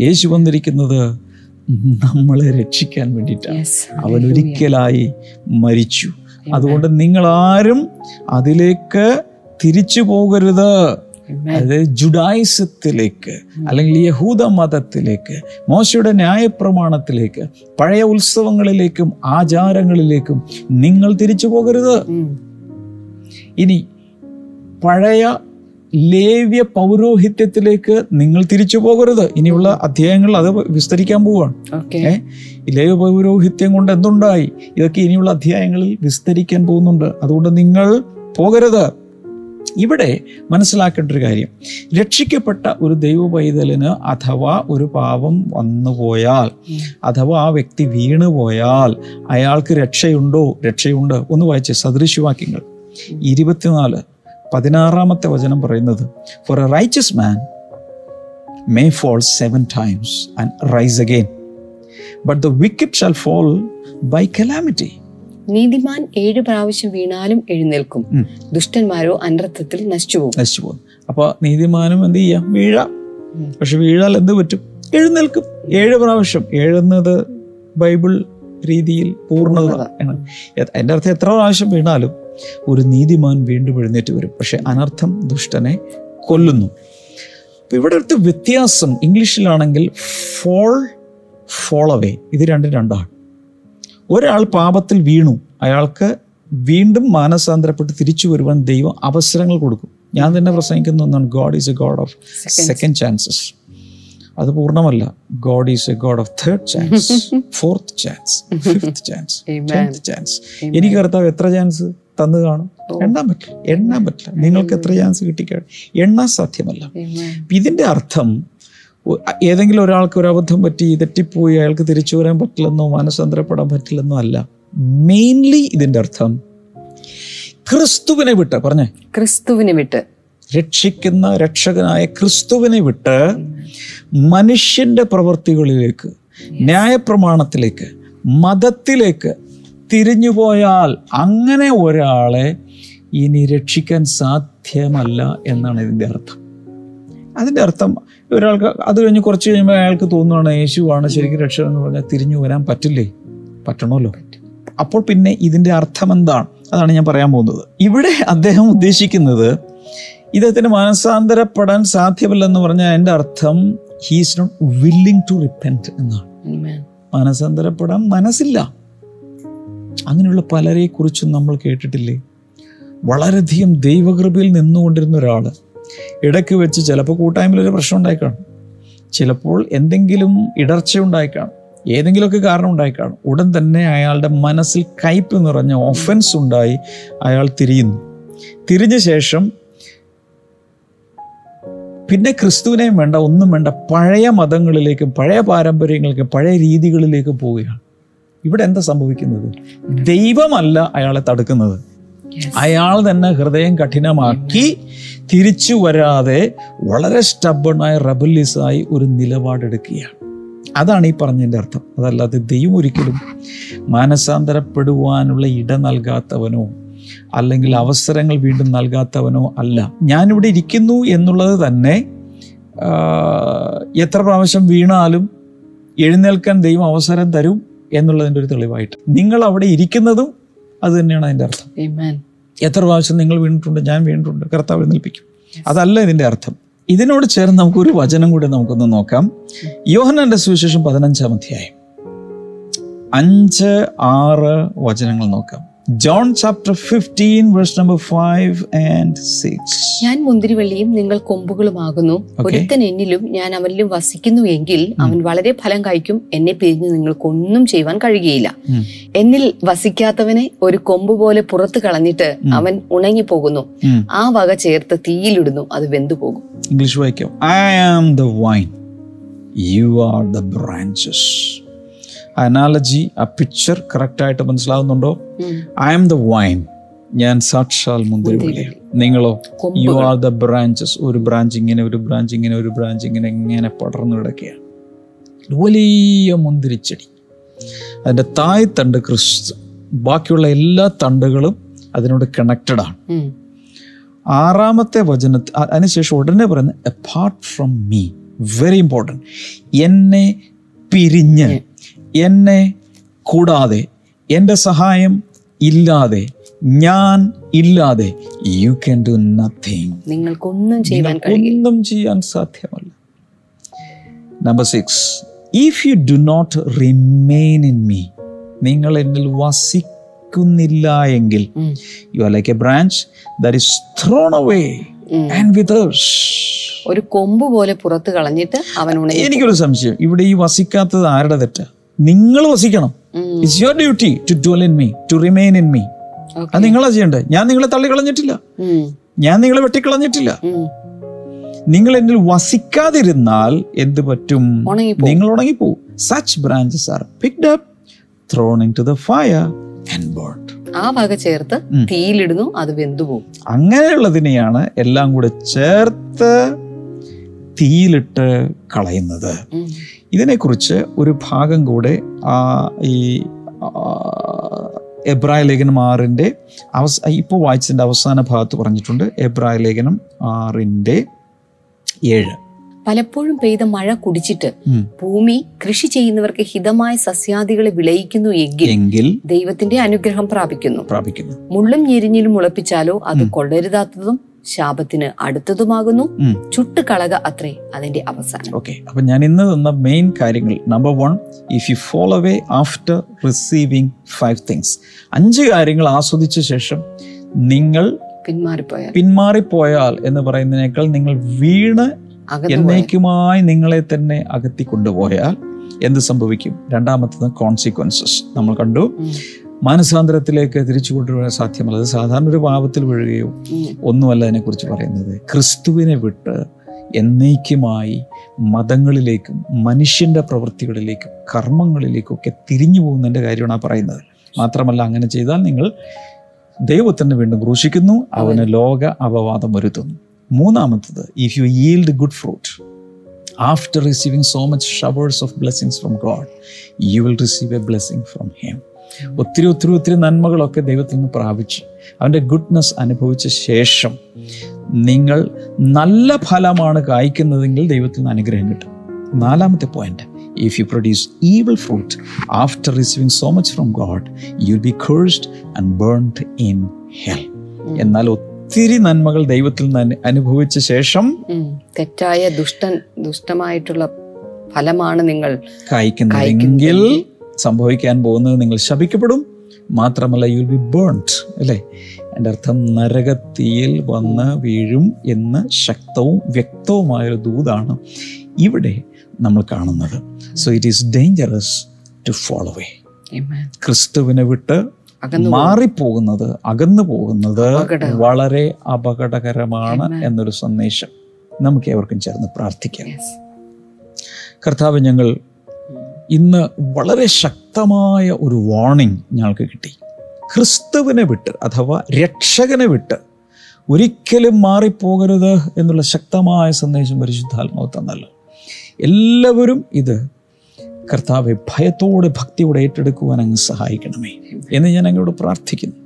S1: യേശു വന്നിരിക്കുന്നത് നമ്മളെ രക്ഷിക്കാൻ വേണ്ടിയിട്ടാണ്. അവൻ ഒരിക്കലായി മരിച്ചു. അതുകൊണ്ട് നിങ്ങൾ ആരും അതിലേക്ക് തിരിച്ചു പോകരുത്. അതായത് ജുഡായിസത്തിലേക്ക് അല്ലെങ്കിൽ യഹൂദ മതത്തിലേക്ക് മോശയുടെ ന്യായപ്രമാണത്തിലേക്ക് പഴയ ഉത്സവങ്ങളിലേക്കും ആചാരങ്ങളിലേക്കും നിങ്ങൾ തിരിച്ചു പോകരുത്. ഇനി പഴയ ലേവ്യ പൗരോഹിത്യത്തിലേക്ക് നിങ്ങൾ തിരിച്ചു പോകരുത്. ഇനിയുള്ള അധ്യായങ്ങൾ അത് വിസ്തരിക്കാൻ പോവുകയാണ് ലേവ്യ പൗരോഹിത്യം കൊണ്ട് എന്തുണ്ടായി? ഇതൊക്കെ ഇനിയുള്ള അധ്യായങ്ങളിൽ വിസ്തരിക്കാൻ പോകുന്നുണ്ട്. അതുകൊണ്ട് നിങ്ങൾ പോകരുത്. ഇവിടെ മനസ്സിലാക്കേണ്ട ഒരു കാര്യം. രക്ഷിക്കപ്പെട്ട ഒരു ദൈവ പൈതലിന് അഥവാ ഒരു പാപം വന്നുപോയാൽ. അഥവാ ആ വ്യക്തി വീണുപോയാൽ അയാൾക്ക് രക്ഷയുണ്ടോ? രക്ഷയുണ്ട്. ഒന്ന് വായിച്ച് സദൃശ്യവാക്യങ്ങൾ. ഇരുപത്തിനാല്. പതിനാറാമത്തെ വചനം പറയുന്നത് for a righteous man may fall seven times and rise again but the wicked shall fall by calamity
S2: നീതിമാൻ ഏഴ് പ്രാവശ്യം വീണാലും എഴുന്നേൽക്കും. ദുഷ്ടന്മാരോ അനർത്ഥത്തിൽ നശിച്ചു പോകും
S1: നശിച്ചു പോകും അപ്പോൾ നീതിമാനും എന്ത് ചെയ്യാം? വീഴാം. പക്ഷെ വീഴാൽ എന്ത് പറ്റും? എഴുന്നേൽക്കും. ഏഴ് പ്രാവശ്യം. എഴുന്നത് ബൈബിൾ രീതിയിൽ പൂർണത എന്റെ അർത്ഥം എത്ര പ്രാവശ്യം വീണാലും ഒരു നീതിമാൻ വീണ്ടും എഴുന്നേറ്റ് വരും. പക്ഷെ അനർത്ഥം ദുഷ്ടനെ കൊല്ലുന്നു. അപ്പൊ ഇവിടെ അടുത്ത് വ്യത്യാസം. ഇംഗ്ലീഷിലാണെങ്കിൽ ഫോൾ ഫോൾ അവേ ഇത് രണ്ടും രണ്ടാണ്. ഒരാൾ പാപത്തിൽ വീണു. അയാൾക്ക് വീണ്ടും മാനസാന്തരപ്പെട്ട് തിരിച്ചു വരുവാൻ ദൈവം അവസരങ്ങൾ കൊടുക്കും. ഞാൻ തന്നെ പ്രസംഗിക്കുന്ന ഒന്നാണ്. God is a God of second chances അത് പൂർണമല്ല. God is a God of third chance fourth chance fifth chance chance എനിക്ക് കർത്താവ് എത്ര ചാൻസ് തന്നു കാണും. എണ്ണാൻ പറ്റില്ല എണ്ണാൻ പറ്റില്ല. നിങ്ങൾക്ക് എത്ര ചാൻസ് കിട്ടിക്കാണ് എണ്ണാൻ സാധ്യമല്ല. ഇതിന്റെ അർത്ഥം ഏതെങ്കിലും ഒരാൾക്ക് ഒരു അബദ്ധം പറ്റി തെറ്റിപ്പോയി അയാൾക്ക് തിരിച്ചു വരാൻ പറ്റില്ലെന്നോ മാനസാന്തരപ്പെടാൻ പറ്റില്ലെന്നോ അല്ല. മെയിൻലി ഇതിന്റെ അർത്ഥം ക്രിസ്തുവിനെ വിട്ട് പറഞ്ഞേ.
S2: ക്രിസ്തുവിനെ വിട്ട്.
S1: രക്ഷിക്കുന്ന രക്ഷകനായ ക്രിസ്തുവിനെ വിട്ട് മനുഷ്യന്റെ പ്രവൃത്തികളിലേക്ക് ന്യായപ്രമാണത്തിലേക്ക് മതത്തിലേക്ക് തിരിഞ്ഞുപോയാൽ അങ്ങനെ ഒരാളെ ഇനി രക്ഷിക്കാൻ സാധ്യമല്ല എന്നാണ് ഇതിന്റെ അർത്ഥം. അതിന്റെ അർത്ഥം ഒരാൾക്ക് അത് കഴിഞ്ഞ് കുറച്ച് കഴിയുമ്പോൾ അയാൾക്ക് തോന്നുകയാണ് യേശുവാണ് ശരിക്കും രക്ഷ എന്ന് പറഞ്ഞാൽ തിരിഞ്ഞു വരാൻ പറ്റില്ലേ? പറ്റണമല്ലോ. അപ്പോൾ പിന്നെ ഇതിന്റെ അർത്ഥം എന്താണ്? അതാണ് ഞാൻ പറയാൻ പോകുന്നത്. ഇവിടെ അദ്ദേഹം ഉദ്ദേശിക്കുന്നത് ഇദ്ദേഹത്തിന് മാനസാന്തരപ്പെടാൻ സാധ്യമല്ലെന്ന് പറഞ്ഞാൽ എന്റെ അർത്ഥം he's not willing to repent എന്നാണ്.
S2: Amen.
S1: മാനസാന്തരപ്പെടാൻ മനസ്സില്ല. അങ്ങനെയുള്ള പലരെക്കുറിച്ചും നമ്മൾ കേട്ടിട്ടില്ലേ? വളരെയധികം ദൈവകൃപയിൽ നിന്നുകൊണ്ടിരുന്ന ഒരാൾ ഇടയ്ക്ക് വെച്ച് ചിലപ്പോൾ കൂട്ടായ്മയിൽ ഒരു പ്രശ്നം ഉണ്ടായിക്കാണും. ചിലപ്പോൾ എന്തെങ്കിലും ഇടർച്ച ഉണ്ടായിക്കാണും. ഏതെങ്കിലുമൊക്കെ കാരണം ഉണ്ടായിക്കാണും. ഉടൻ തന്നെ അയാളുടെ മനസ്സിൽ കയ്പ് നിറഞ്ഞ ഒഫൻസ് ഉണ്ടായി അയാൾ തിരിയുന്നു. തിരിഞ്ഞ ശേഷം പിന്നെ ക്രിസ്തുവിനെയും വേണ്ട ഒന്നും വേണ്ട പഴയ മതങ്ങളിലേക്കും പഴയ പാരമ്പര്യങ്ങളിലേക്കും പഴയ രീതികളിലേക്കും പോവുകയാണ്. ഇവിടെ എന്താ സംഭവിക്കുന്നത്? ദൈവമല്ല അയാളെ തടുക്കുന്നത്. അയാൾ തന്നെ ഹൃദയം കഠിനമാക്കി തിരിച്ചു വരാതെ വളരെ സ്റ്റബണായ റബലിസായി ഒരു നിലപാടെടുക്കുകയാണ്. അതാണ് ഈ പറഞ്ഞതിന്റെ അർത്ഥം. അതല്ലാതെ ദൈവം ഒരിക്കലും മാനസാന്തരപ്പെടുവാനുള്ള ഇട നൽകാത്തവനോ അല്ലെങ്കിൽ അവസരങ്ങൾ വീണ്ടും നൽകാത്തവനോ അല്ല. ഞാനിവിടെ ഇരിക്കുന്നു എന്നുള്ളത് തന്നെ എത്ര പ്രാവശ്യം വീണാലും എഴുന്നേൽക്കാൻ ദൈവം അവസരം തരും. എന്നുള്ളതിന്റെ ഒരു തെളിവായിട്ട്. നിങ്ങൾ അവിടെ ഇരിക്കുന്നതും അത് തന്നെയാണ് അതിന്റെ അർത്ഥം.
S2: Amen.
S1: എത്ര പ്രാവശ്യം നിങ്ങൾ വീണിട്ടുണ്ട് ഞാൻ വീണിട്ടുണ്ട് കർത്താവ് എഴുന്നേൽപ്പിക്കും. അതല്ല ഇതിന്റെ അർത്ഥം. ഇതിനോട് ചേർന്ന് നമുക്ക് ഒരു വചനം കൂടി നമുക്കൊന്ന് നോക്കാം. യോഹനന്റെ സുവിശേഷം പതിനഞ്ചാം അധ്യായം. അഞ്ച് ആറ് വചനങ്ങൾ നോക്കാം. John chapter fifteen verse number five and six
S2: ഞാൻ മുന്തിരിവള്ളിയും നിങ്ങൾ കൊമ്പുകളുമാകുന്നു. ഒരുത്തൻ എന്നിലും ഞാൻ അവനിലും വസിക്കുന്നു എങ്കിൽ അവൻ വളരെ ഫലം കഴിക്കും എന്നെ പിരിഞ്ഞ് നിങ്ങൾക്കൊന്നും ചെയ്യുവാൻ കഴിയുകയില്ല. എന്നിൽ വസിക്കാത്തവനെ ഒരു കൊമ്പ് പോലെ പുറത്തു കളഞ്ഞിട്ട് അവൻ ഉണങ്ങി പോകുന്നു ആ വക ചേർത്ത് തീയിലിടുന്നു. അത് വെന്തുപോകും.
S1: ഇംഗ്ലീഷ് വായിക്കാം. I am the vine you are the branches analogy ആ പിക്ചർ കറക്റ്റായിട്ട് മനസ്സിലാവുന്നുണ്ടോ. ഐ ആം ദ വൈൻ ഞാൻ സാക്ഷാൽ മുന്തിരിവള്ളിയാണ് നിങ്ങളോ. യു ആർ ദ ബ്രാഞ്ചസ് ഒരു ബ്രാഞ്ച് ഇങ്ങനെ ഒരു ബ്രാഞ്ച് ഇങ്ങനെ ഒരു ബ്രാഞ്ച് ഇങ്ങനെ ഇങ്ങനെ പടർന്നു കിടക്കുകയാണ്. വലിയ മുന്തിരിച്ചെടി അതിന്റെ തായ് തണ്ട് ക്രിസ്തു. ബാക്കിയുള്ള എല്ലാ തണ്ടുകളും അതിനോട് കണക്റ്റഡ് ആണ്. ആറാമത്തെ വചന അതിനുശേഷം ഉടനെ പറയുന്നത് apart from me very important എന്നെ പിരിഞ്ഞ്. എന്നെ കൂടാതെ എന്റെ സഹായം ഇല്ലാതെ ഞാൻ ഇല്ലാതെ യു ക്യാൻ ഡു നത്തിങ്
S2: നിങ്ങൾക്കൊന്നും ചെയ്യാൻ
S1: ഒന്നും ചെയ്യാൻ സാധ്യമല്ല. Number six if you do not remain in me നിങ്ങൾ എന്നിൽ വസിക്കുന്നില്ല എങ്കിൽ you are like a branch that is thrown away and withers
S2: ഒരു കൊമ്പ് പോലെ പുറത്ത് കളഞ്ഞിട്ട് അവൻ
S1: എനിക്കൊരു സംശയം. ഇവിടെ ഈ വസിക്കാത്തത് ആരുടെ തെറ്റാ? നിങ്ങൾ വസിക്കണം. It's your duty to dwell in me to remain in me. അത് നിങ്ങളാ ചെയ്യണ്ടേ ഞാൻ നിങ്ങളെ തള്ളിക്കളഞ്ഞിട്ടില്ല. ഞാൻ നിങ്ങളെ വെട്ടിക്കളഞ്ഞിട്ടില്ല. നിങ്ങൾ എന്നിൽ വസിക്കാതിരുന്നാൽ എന്ത് പറ്റും. നിങ്ങൾ ഉണങ്ങിപ്പോവും such branches are picked up thrown into the fire and burned
S2: ആ വക ചേർത്ത് തീയിലിടുന്നു അത് വെന്തുപോകും
S1: അങ്ങനെയുള്ളതിനെയാണ് എല്ലാം കൂടെ ചേർത്ത് തീയിലിട്ട് കളയുന്നത്. ഇതിനെക്കുറിച്ച് ഒരു ഭാഗം കൂടെ ആ ഈ എബ്രായ ലേഖനം ആറിന്റെ അവസ ഇപ്പോൾ വായിച്ചതിന്റെ അവസാന ഭാഗത്ത് പറഞ്ഞിട്ടുണ്ട് എബ്രായ ലേഖനം ആറിന്റെ ഏഴ്.
S2: പലപ്പോഴും പെയ്ത മഴ കുടിച്ചിട്ട് ഭൂമി കൃഷി ചെയ്യുന്നവർക്ക് ഹിതമായ സസ്യാദികളെ വിളയിക്കുന്നു എങ്കിൽ ദൈവത്തിന്റെ അനുഗ്രഹം പ്രാപിക്കുന്നു.
S1: പ്രാപിക്കുന്നു.
S2: മുള്ളും ഞെരിഞ്ഞിലും മുളപ്പിച്ചാലോ അത് കൊള്ളരുതാത്തതും ശാപത്തിന് അടുത്തതുമാകുന്നു. ചുട്ടുകളക അത്രേ അതിന്റെ അവസാനം.
S1: ഓക്കെ അപ്പൊ ഞാൻ ഇന്ന് തന്ന മെയിൻ കാര്യങ്ങൾ. Number one if you fall away after receiving five things അഞ്ച് കാര്യങ്ങൾ ആസ്വദിച്ച ശേഷം നിങ്ങൾ
S2: പിന്മാറിപ്പോയാൽ.
S1: പിന്മാറിപ്പോയാൽ എന്ന് പറയുന്നതിനേക്കാൾ നിങ്ങൾ വീണ് എന്നേക്കുമായി നിങ്ങളെ തന്നെ അകത്തി കൊണ്ടുപോയാൽ എന്ത് സംഭവിക്കും? രണ്ടാമത്തത് കോൺസിക്വൻസസ് നമ്മൾ കണ്ടു. മാനസാന്തരത്തിലേക്ക് തിരിച്ചു കൊണ്ടുവരാൻ സാധ്യമല്ല. അത് സാധാരണ ഒരു പാപത്തിൽ വീഴുകയോ. ഒന്നുമല്ല അതിനെക്കുറിച്ച് പറയുന്നത്. ക്രിസ്തുവിനെ വിട്ട് എന്നേക്കുമായി മതങ്ങളിലേക്കും മനുഷ്യന്റെ പ്രവൃത്തികളിലേക്കും കർമ്മങ്ങളിലേക്കൊക്കെ തിരിഞ്ഞു പോകുന്നതിന്റെ കാര്യമാണ് ആ പറയുന്നത്. മാത്രമല്ല അങ്ങനെ ചെയ്താൽ നിങ്ങൾ ദൈവത്തിന് വീണ്ടും ക്രൂശിക്കുന്നു അവന് ലോക അപവാദം വരുത്തുന്നു. മൂന്നാമത്തത് if you yield good fruit after receiving so much showers of blessings from God you will receive a blessing from him ഒത്തിരി ഒത്തിരി ഒത്തിരി നന്മകളൊക്കെ ദൈവത്തിൽ നിന്ന് പ്രാപിച്ച്. അവന്റെ ഗുഡ്നസ് അനുഭവിച്ച ശേഷം നിങ്ങൾ നല്ല ഫലമാണ് കായ്ക്കുന്നതെങ്കിൽ ദൈവത്തിൽ നിന്ന് അനുഗ്രഹം കിട്ടും. നാലാമത്തെ point if you produce evil fruit after receiving so much from God you be cursed and burned in hell എന്നാൽ ഒത്തിരി നന്മകൾ ദൈവത്തിൽ നിന്ന് അനുഭവിച്ച ശേഷം
S2: തെറ്റായ ദുഷ്ടൻ ദുഷ്ടമായിട്ടുള്ള ഫലമാണ് നിങ്ങൾ
S1: കായ്ക്കുന്നതെങ്കിൽ സംഭവിക്കാൻ പോകുന്നത് നിങ്ങൾ ശപിക്കപ്പെടും. മാത്രമല്ല യു ബി ബേൺഡ് അല്ലേ? എന്റെ അർത്ഥം നരകത്തിയിൽ വന്ന് വീഴും എന്ന് ശക്തവും വ്യക്തവുമായൊരു ദൂതാണ് ഇവിടെ നമ്മൾ കാണുന്നത്. So it is dangerous to fall away ക്രിസ്തുവിനെ വിട്ട് മാറിപ്പോകുന്നത് അകന്നു പോകുന്നത് വളരെ അപകടകരമാണ് എന്നൊരു സന്ദേശം നമുക്ക് ഏവർക്കും ചേർന്ന് പ്രാർത്ഥിക്കാം. കർത്താവ് ഞങ്ങൾ ഇന്ന് വളരെ ശക്തമായ ഒരു വാർണിംഗ് ഞങ്ങൾക്ക് കിട്ടി. ക്രിസ്തുവിനെ വിട്ട് അഥവാ രക്ഷകനെ വിട്ട് ഒരിക്കലും മാറിപ്പോകരുത് എന്നുള്ള ശക്തമായ സന്ദേശം പരിശുദ്ധാത്മാവ് തന്നല്ലോ. എല്ലാവരും ഇത് കർത്താവെ ഭയത്തോടെ ഭക്തിയോടെ ഏറ്റെടുക്കുവാൻ അങ്ങ് സഹായിക്കണമേ എന്ന് ഞാൻ അങ്ങോട് പ്രാർത്ഥിക്കുന്നു.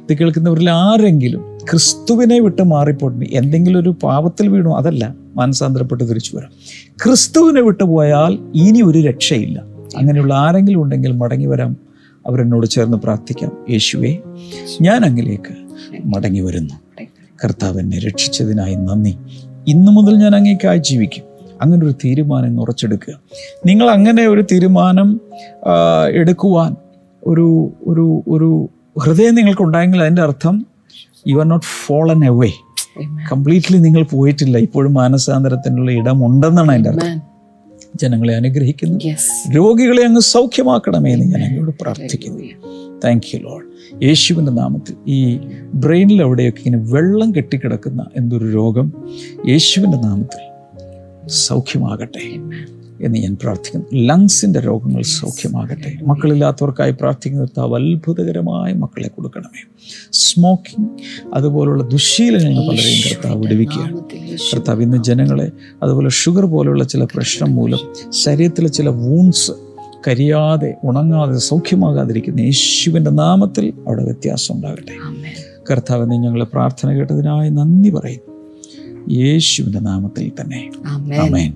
S1: ഇത് കേൾക്കുന്നവരിൽ ആരെങ്കിലും ക്രിസ്തുവിനെ വിട്ട് മാറിപ്പോട്ടെ എന്തെങ്കിലും ഒരു പാപത്തിൽ വീണോ? അതല്ല. മാനസാന്തരപ്പെട്ട് തിരിച്ചു വരാം. ക്രിസ്തുവിനെ വിട്ടു പോയാൽ ഇനി ഒരു രക്ഷയില്ല. അങ്ങനെയുള്ള ആരെങ്കിലും ഉണ്ടെങ്കിൽ മടങ്ങി വരാം. അവരെന്നോട് ചേർന്ന് പ്രാർത്ഥിക്കാം. യേശുവെ ഞാൻ അങ്ങിലേക്ക് മടങ്ങി വരുന്നു. കർത്താവ് എന്നെ രക്ഷിച്ചതിനായി നന്ദി. ഇന്നു മുതൽ ഞാൻ അങ്ങേക്കായി ജീവിക്കും. അങ്ങനെ ഒരു തീരുമാനം ഉറച്ചെടുക്കുക. നിങ്ങൾ അങ്ങനെ ഒരു തീരുമാനം എടുക്കുവാൻ ഒരു ഒരു ഒരു ഹൃദയം നിങ്ങൾക്കുണ്ടായെങ്കിൽ അതിന്റെ അർത്ഥം you are not fallen away completely നിങ്ങൾ പോയിട്ടില്ല. ഇപ്പോഴും മാനസാന്തരത്തിനുള്ള ഇടമുണ്ടെന്നാണ് അതിന്റെ അർത്ഥം. ജനങ്ങളെ അനുഗ്രഹിക്കുന്നു. രോഗികളെ അങ്ങ് സൗഖ്യമാക്കണമേ എന്ന് ഞാൻ അങ്ങോട് പ്രാർത്ഥിക്കുന്നു. താങ്ക് യു ലോഡ് യേശുവിന്റെ നാമത്തിൽ ഈ ബ്രെയിനിൽ എവിടെയൊക്കെ ഇങ്ങനെ വെള്ളം കെട്ടിക്കിടക്കുന്ന എന്തൊരു രോഗം യേശുവിന്റെ നാമത്തിൽ സൗഖ്യമാകട്ടെ. എന്ന് ഞാൻ പ്രാർത്ഥിക്കുന്നു. ലങ്സിന്റെ രോഗങ്ങൾ സൗഖ്യമാകട്ടെ. മക്കളില്ലാത്തവർക്കായി പ്രാർത്ഥിക്കുന്ന കർത്താവ് അത്ഭുതകരമായ മക്കളെ കൊടുക്കണമേ. സ്മോക്കിംഗ് അതുപോലുള്ള ദുശീലങ്ങൾ പലരെയും കർത്താവ് വിടുവിക്കുകയാണ്. കർത്താവ് ഇന്ന് ജനങ്ങളെ അതുപോലെ ഷുഗർ പോലെയുള്ള ചില പ്രശ്നം മൂലം ശരീരത്തിലെ ചില വൂൺസ് കരിയാതെ ഉണങ്ങാതെ സൗഖ്യമാകാതിരിക്കുന്ന യേശുവിന്റെ നാമത്തിൽ അവിടെ വ്യത്യാസം ഉണ്ടാകട്ടെ. കർത്താവ് നീ ഞങ്ങളെ പ്രാർത്ഥന കേട്ടതിനായി നന്ദി പറയും യേശുവിന്റെ നാമത്തിൽ തന്നെ. ആമേൻ.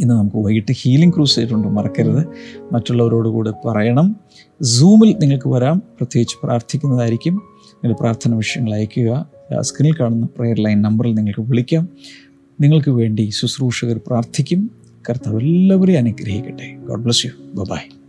S1: ഇന്ന് നമുക്ക് വൈകിട്ട് ഹീലിംഗ് ക്രൂസ് ചെയ്തിട്ടുണ്ട് മറക്കരുത്. മറ്റുള്ളവരോട് കൂടെ പറയണം. സൂമിൽ നിങ്ങൾക്ക് വരാം. പ്രത്യേകിച്ച് പ്രാർത്ഥിക്കുന്നതായിരിക്കും. നിങ്ങളുടെ പ്രാർത്ഥന വിഷയങ്ങൾ അയയ്ക്കുക. സ്ക്രീനിൽ കാണുന്ന പ്രെയർ ലൈൻ നമ്പറിൽ നിങ്ങൾക്ക് വിളിക്കാം. നിങ്ങൾക്ക് വേണ്ടി ശുശ്രൂഷകർ പ്രാർത്ഥിക്കും. കർത്താവ് എല്ലാവരെയും അനുഗ്രഹിക്കട്ടെ. God bless you by